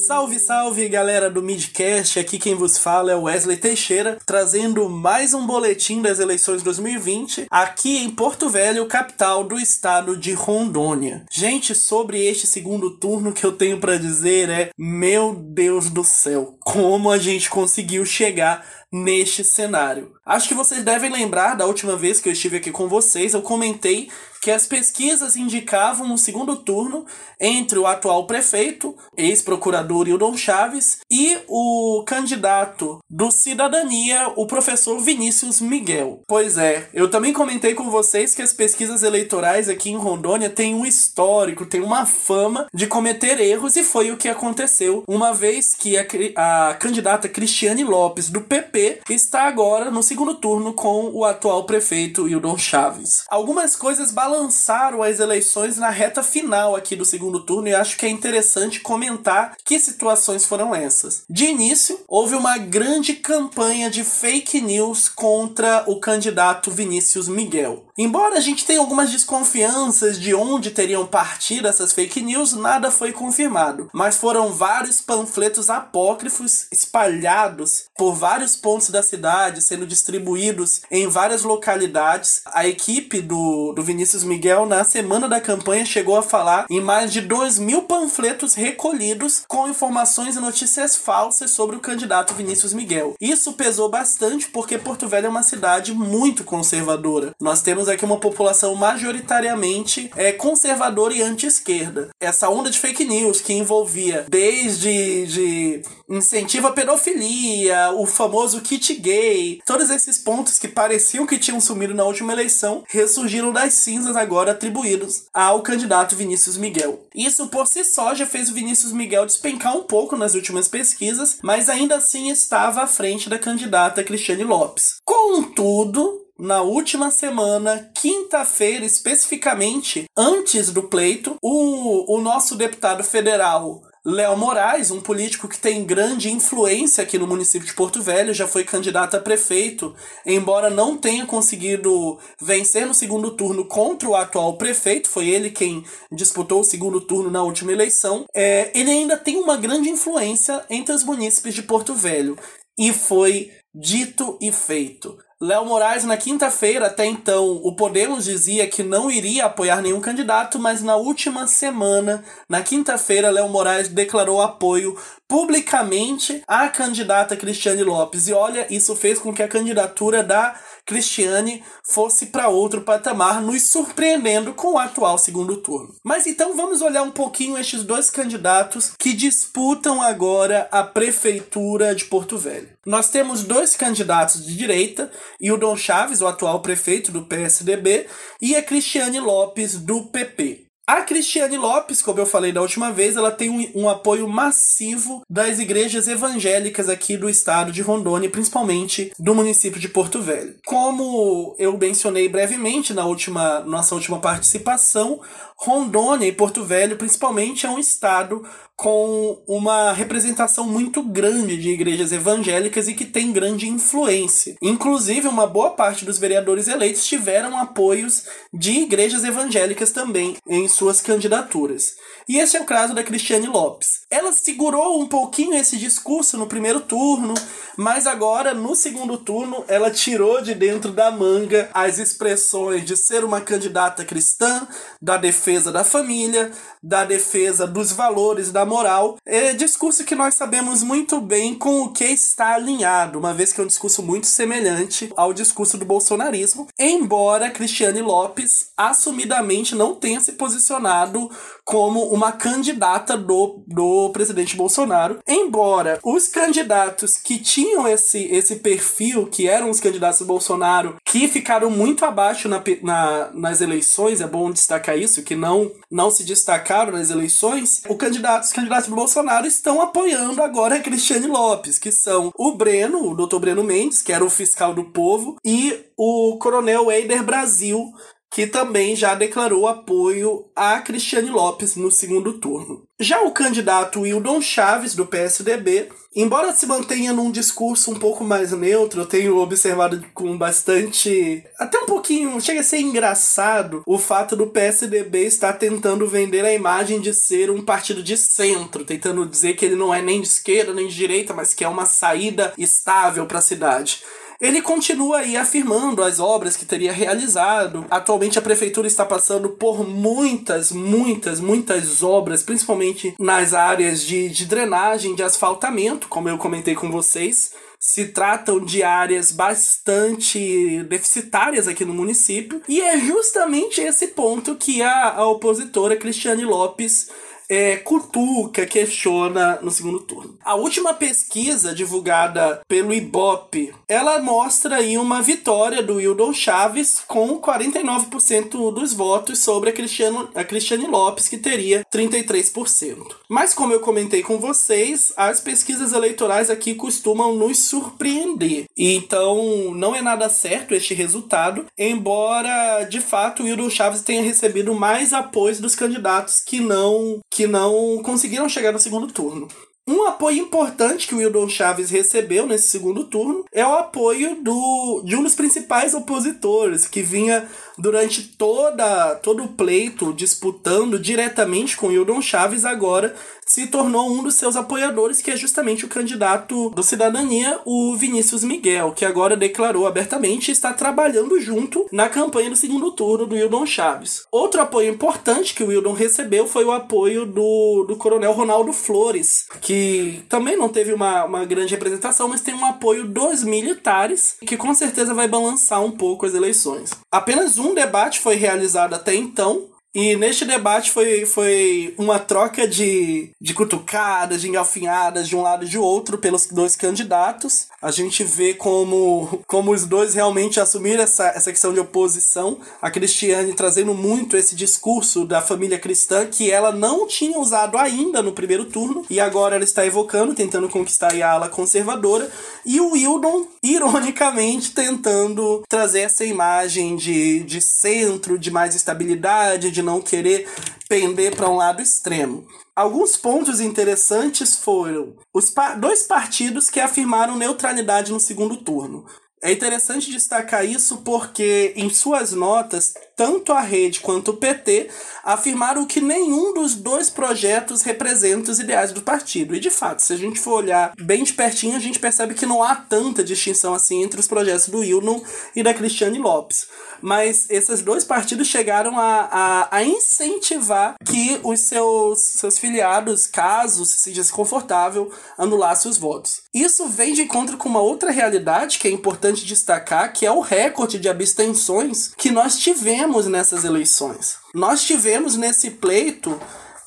Speaker 7: Salve, salve galera do Midcast, aqui quem vos fala é o Wesley Teixeira, trazendo mais um boletim das eleições 2020 aqui em Porto Velho, capital do estado de Rondônia. Gente, sobre este segundo turno que eu tenho para dizer é: meu Deus do céu, como a gente conseguiu chegar neste cenário. Acho que vocês devem lembrar da última vez que eu estive aqui com vocês, eu comentei que as pesquisas indicavam um segundo turno entre o atual prefeito, ex-procurador Hildon Chaves, e o candidato do Cidadania, o professor Vinícius Miguel. Pois é, eu também comentei com vocês que as pesquisas eleitorais aqui em Rondônia têm um histórico, têm uma fama de cometer erros, e foi o que aconteceu, uma vez que a, a candidata Cristiane Lopes, do PP, está agora no segundo turno com o atual prefeito Hildon Chaves. Algumas coisas balançaram as eleições na reta final aqui do segundo turno e acho que é interessante comentar que situações foram essas. De início, houve uma grande campanha de fake news contra o candidato Vinícius Miguel. Embora a gente tenha algumas desconfianças de onde teriam partido essas fake news, nada foi confirmado. Mas foram vários panfletos apócrifos espalhados por vários pontos da cidade, sendo distribuídos em várias localidades. A equipe do, do Vinícius Miguel, na semana da campanha, chegou a falar em mais de 2 mil panfletos recolhidos com informações e notícias falsas sobre o candidato Vinícius Miguel. Isso pesou bastante porque Porto Velho é uma cidade muito conservadora. Nós temos aqui uma população majoritariamente é, conservadora e anti-esquerda. Essa onda de fake news que envolvia desde de incentivo à pedofilia, o famoso kit gay, todos esses pontos que pareciam que tinham sumido na última eleição, ressurgiram das cinzas agora atribuídos ao candidato Vinícius Miguel. Isso por si só já fez o Vinícius Miguel despencar um pouco nas últimas pesquisas, mas ainda assim estava à frente da candidata Cristiane Lopes. Contudo, na última semana, quinta-feira especificamente, antes do pleito, o, o nosso deputado federal Léo Moraes, um político que tem grande influência aqui no município de Porto Velho, já foi candidato a prefeito, embora não tenha conseguido vencer no segundo turno contra o atual prefeito, foi ele quem disputou o segundo turno na última eleição. É, ele ainda tem uma grande influência entre os munícipes de Porto Velho. E foi dito e feito. Léo Moraes, na quinta-feira, até então, o Podemos dizia que não iria apoiar nenhum candidato, mas na última semana, na quinta-feira, Léo Moraes declarou apoio publicamente à candidata Cristiane Lopes. E olha, isso fez com que a candidatura da Cristiane fosse para outro patamar, nos surpreendendo com o atual segundo turno. Mas então vamos olhar um pouquinho estes dois candidatos que disputam agora a prefeitura de Porto Velho. Nós temos dois candidatos de direita, Dom Chaves, o atual prefeito do PSDB, e a Cristiane Lopes do PP. A Cristiane Lopes, como eu falei da última vez, ela tem um, um, apoio massivo das igrejas evangélicas aqui do estado de Rondônia, principalmente do município de Porto Velho. Como eu mencionei brevemente na última nossa última participação, Rondônia e Porto Velho, principalmente, é um estado com uma representação muito grande de igrejas evangélicas e que tem grande influência. Inclusive, uma boa parte dos vereadores eleitos tiveram apoios de igrejas evangélicas também em suas candidaturas. E esse é o caso da Cristiane Lopes. Ela segurou um pouquinho esse discurso no primeiro turno, mas agora no segundo turno ela tirou de dentro da manga as expressões de ser uma candidata cristã, da defesa da família, da defesa dos valores da moral. É discurso que nós sabemos muito bem com o que está alinhado, uma vez que é um discurso muito semelhante ao discurso do bolsonarismo, embora Cristiane Lopes assumidamente não tenha se posicionado posicionado como uma candidata do, do presidente Bolsonaro, embora os candidatos que tinham esse, esse perfil, que eram os candidatos Bolsonaro, que ficaram muito abaixo na, na, nas eleições, é bom destacar isso, que não, não se destacaram nas eleições, o candidato, os candidatos Bolsonaro estão apoiando agora a Cristiane Lopes, que são o Breno, o doutor Breno Mendes, que era o fiscal do povo, e o coronel Eider Brasil, que também já declarou apoio a Cristiane Lopes no segundo turno. Já o candidato Wildon Chaves, do PSDB, embora se mantenha num discurso um pouco mais neutro, eu tenho observado com bastante. até um pouquinho. chega a ser engraçado o fato do PSDB estar tentando vender a imagem de ser um partido de centro, tentando dizer que ele não é nem de esquerda nem de direita, mas que é uma saída estável para a cidade. Ele continua aí afirmando as obras que teria realizado. Atualmente a prefeitura está passando por muitas, muitas, muitas obras, principalmente nas áreas de, de drenagem, de asfaltamento, como eu comentei com vocês se tratam de áreas bastante deficitárias aqui no município, e é justamente esse ponto que a, a opositora Cristiane Lopes é, cutuca, questiona no segundo turno. A última pesquisa divulgada pelo Ibope, ela mostra aí uma vitória do Wildon Chaves com 49% dos votos sobre a, Cristiano, a Cristiane Lopes, que teria 33%. Mas como eu comentei com vocês, as pesquisas eleitorais aqui costumam nos surpreender. Então, não é nada certo este resultado, embora de fato o Wildon Chaves tenha recebido mais apoio dos candidatos que não que não conseguiram chegar no segundo turno. Um apoio importante que o Wildon Chaves recebeu nesse segundo turno é o apoio do, de um dos principais opositores, que vinha durante toda, todo o pleito disputando diretamente com o Wildon Chaves, agora se tornou um dos seus apoiadores, que é justamente o candidato do Cidadania, o Vinícius Miguel, que agora declarou abertamente estar trabalhando junto na campanha do segundo turno do Wildon Chaves. Outro apoio importante que o Wildon recebeu foi o apoio do, do coronel Ronaldo Flores, que também não teve uma, uma grande representação, mas tem um apoio dos militares, que com certeza vai balançar um pouco as eleições. Apenas um debate foi realizado até então, e neste debate foi, foi uma troca de, de cutucadas, de engalfinhadas de um lado e de outro pelos dois candidatos. A gente vê como, como os dois realmente assumiram essa, essa questão de oposição. A Cristiane trazendo muito esse discurso da família cristã que ela não tinha usado ainda no primeiro turno e agora ela está evocando, tentando conquistar a ala conservadora. E o Wildon, ironicamente, tentando trazer essa imagem de, de centro, de mais estabilidade, de não querer pender para um lado extremo. Alguns pontos interessantes foram os pa dois partidos que afirmaram neutralidade no segundo turno. É interessante destacar isso porque, em suas notas, tanto a rede quanto o PT afirmaram que nenhum dos dois projetos representa os ideais do partido. E, de fato, se a gente for olhar bem de pertinho, a gente percebe que não há tanta distinção assim entre os projetos do Wilson e da Cristiane Lopes mas esses dois partidos chegaram a, a, a incentivar que os seus, seus filiados, caso se sentisse confortável, anulassem os votos. Isso vem de encontro com uma outra realidade que é importante destacar, que é o recorde de abstenções que nós tivemos nessas eleições. Nós tivemos nesse pleito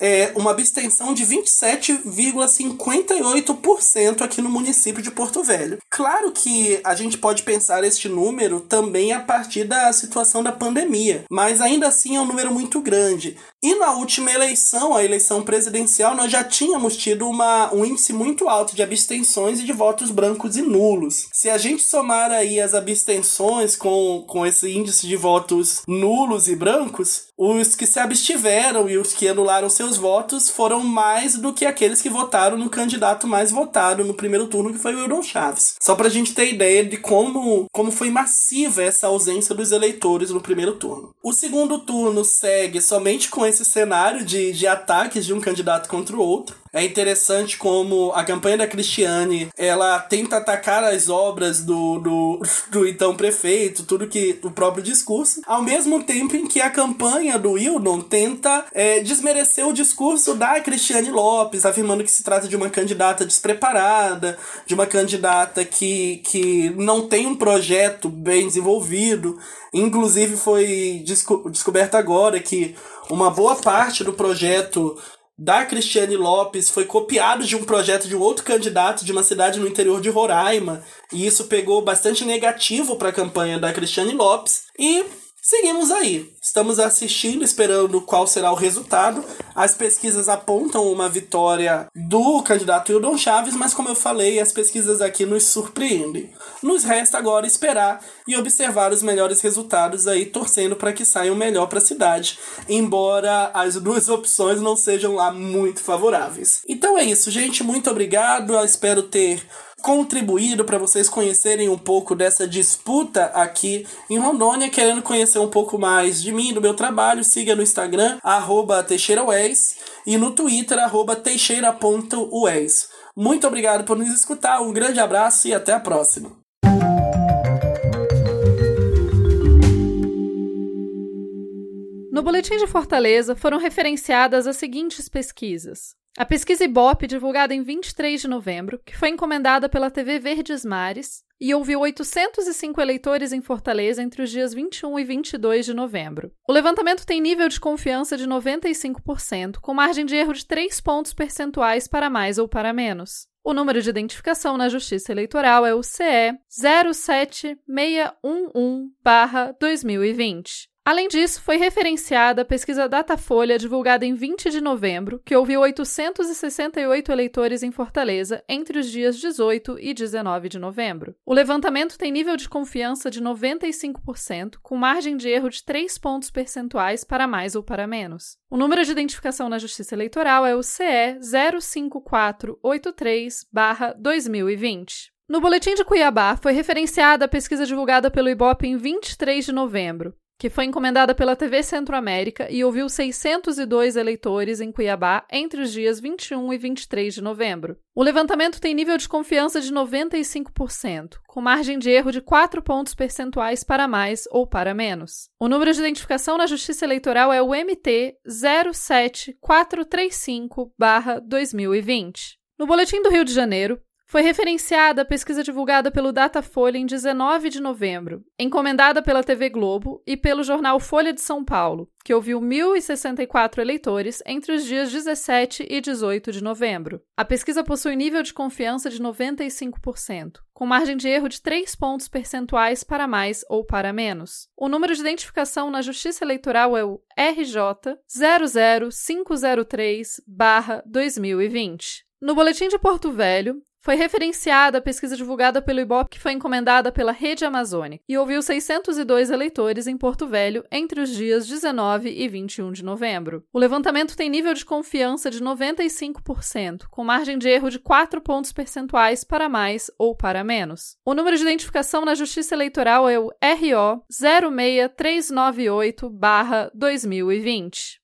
Speaker 7: é, uma abstenção de 27,58% aqui no município de Porto Velho. Claro que a gente pode pensar este número também a partir da situação da pandemia, mas ainda assim é um número muito grande. E na última eleição, a eleição presidencial, nós já tínhamos tido uma, um índice muito alto de abstenções e de votos brancos e nulos. Se a gente somar aí as abstenções com, com esse índice de votos nulos e brancos, os que se abstiveram e os que anularam seus votos foram mais do que aqueles que votaram no candidato mais votado no primeiro turno, que foi o Eudon Chaves. Só pra gente ter ideia de como, como foi massiva essa ausência dos eleitores no primeiro turno. O segundo turno segue somente com esse cenário de, de ataques de um candidato contra o outro. É interessante como a campanha da Cristiane, ela tenta atacar as obras do, do, do então prefeito, tudo que o próprio discurso, ao mesmo tempo em que a campanha do Wildon tenta é, desmerecer o discurso da Cristiane Lopes, afirmando que se trata de uma candidata despreparada, de uma candidata que, que não tem um projeto bem desenvolvido. Inclusive foi desco descoberto agora que uma boa parte do projeto da Cristiane Lopes foi copiado de um projeto de um outro candidato de uma cidade no interior de Roraima, e isso pegou bastante negativo para a campanha da Cristiane Lopes. E Seguimos aí. Estamos assistindo, esperando qual será o resultado. As pesquisas apontam uma vitória do candidato Hildon Chaves, mas como eu falei, as pesquisas aqui nos surpreendem. Nos resta agora esperar e observar os melhores resultados aí, torcendo para que saiam melhor para a cidade, embora as duas [LAUGHS] opções não sejam lá muito favoráveis. Então é isso, gente. Muito obrigado. Eu espero ter contribuído para vocês conhecerem um pouco dessa disputa aqui em Rondônia. Querendo conhecer um pouco mais de mim, do meu trabalho, siga no Instagram, arroba TeixeiraWes, e no Twitter, arroba teixeira.ues. Muito obrigado por nos escutar, um grande abraço e até a próxima.
Speaker 1: No Boletim de Fortaleza foram referenciadas as seguintes pesquisas: a pesquisa Ibope, divulgada em 23 de novembro, que foi encomendada pela TV Verdes Mares e ouviu 805 eleitores em Fortaleza entre os dias 21 e 22 de novembro. O levantamento tem nível de confiança de 95%, com margem de erro de 3 pontos percentuais para mais ou para menos. O número de identificação na Justiça Eleitoral é o CE 07611-2020. Além disso, foi referenciada a pesquisa Datafolha divulgada em 20 de novembro, que ouviu 868 eleitores em Fortaleza entre os dias 18 e 19 de novembro. O levantamento tem nível de confiança de 95%, com margem de erro de 3 pontos percentuais para mais ou para menos. O número de identificação na Justiça Eleitoral é o CE 05483-2020. No Boletim de Cuiabá, foi referenciada a pesquisa divulgada pelo IBOP em 23 de novembro, que foi encomendada pela TV Centro-América e ouviu 602 eleitores em Cuiabá entre os dias 21 e 23 de novembro. O levantamento tem nível de confiança de 95%, com margem de erro de 4 pontos percentuais para mais ou para menos. O número de identificação na Justiça Eleitoral é o MT 07435-2020. No Boletim do Rio de Janeiro, foi referenciada a pesquisa divulgada pelo Datafolha em 19 de novembro, encomendada pela TV Globo e pelo jornal Folha de São Paulo, que ouviu 1.064 eleitores entre os dias 17 e 18 de novembro. A pesquisa possui nível de confiança de 95%, com margem de erro de 3 pontos percentuais para mais ou para menos. O número de identificação na Justiça Eleitoral é o RJ 00503-2020. No Boletim de Porto Velho, foi referenciada a pesquisa divulgada pelo IBOP que foi encomendada pela Rede Amazônica e ouviu 602 eleitores em Porto Velho entre os dias 19 e 21 de novembro. O levantamento tem nível de confiança de 95%, com margem de erro de 4 pontos percentuais para mais ou para menos. O número de identificação na Justiça Eleitoral é o RO 06398-2020.